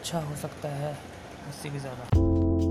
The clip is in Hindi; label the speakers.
Speaker 1: अच्छा हो सकता है उससे भी ज़्यादा।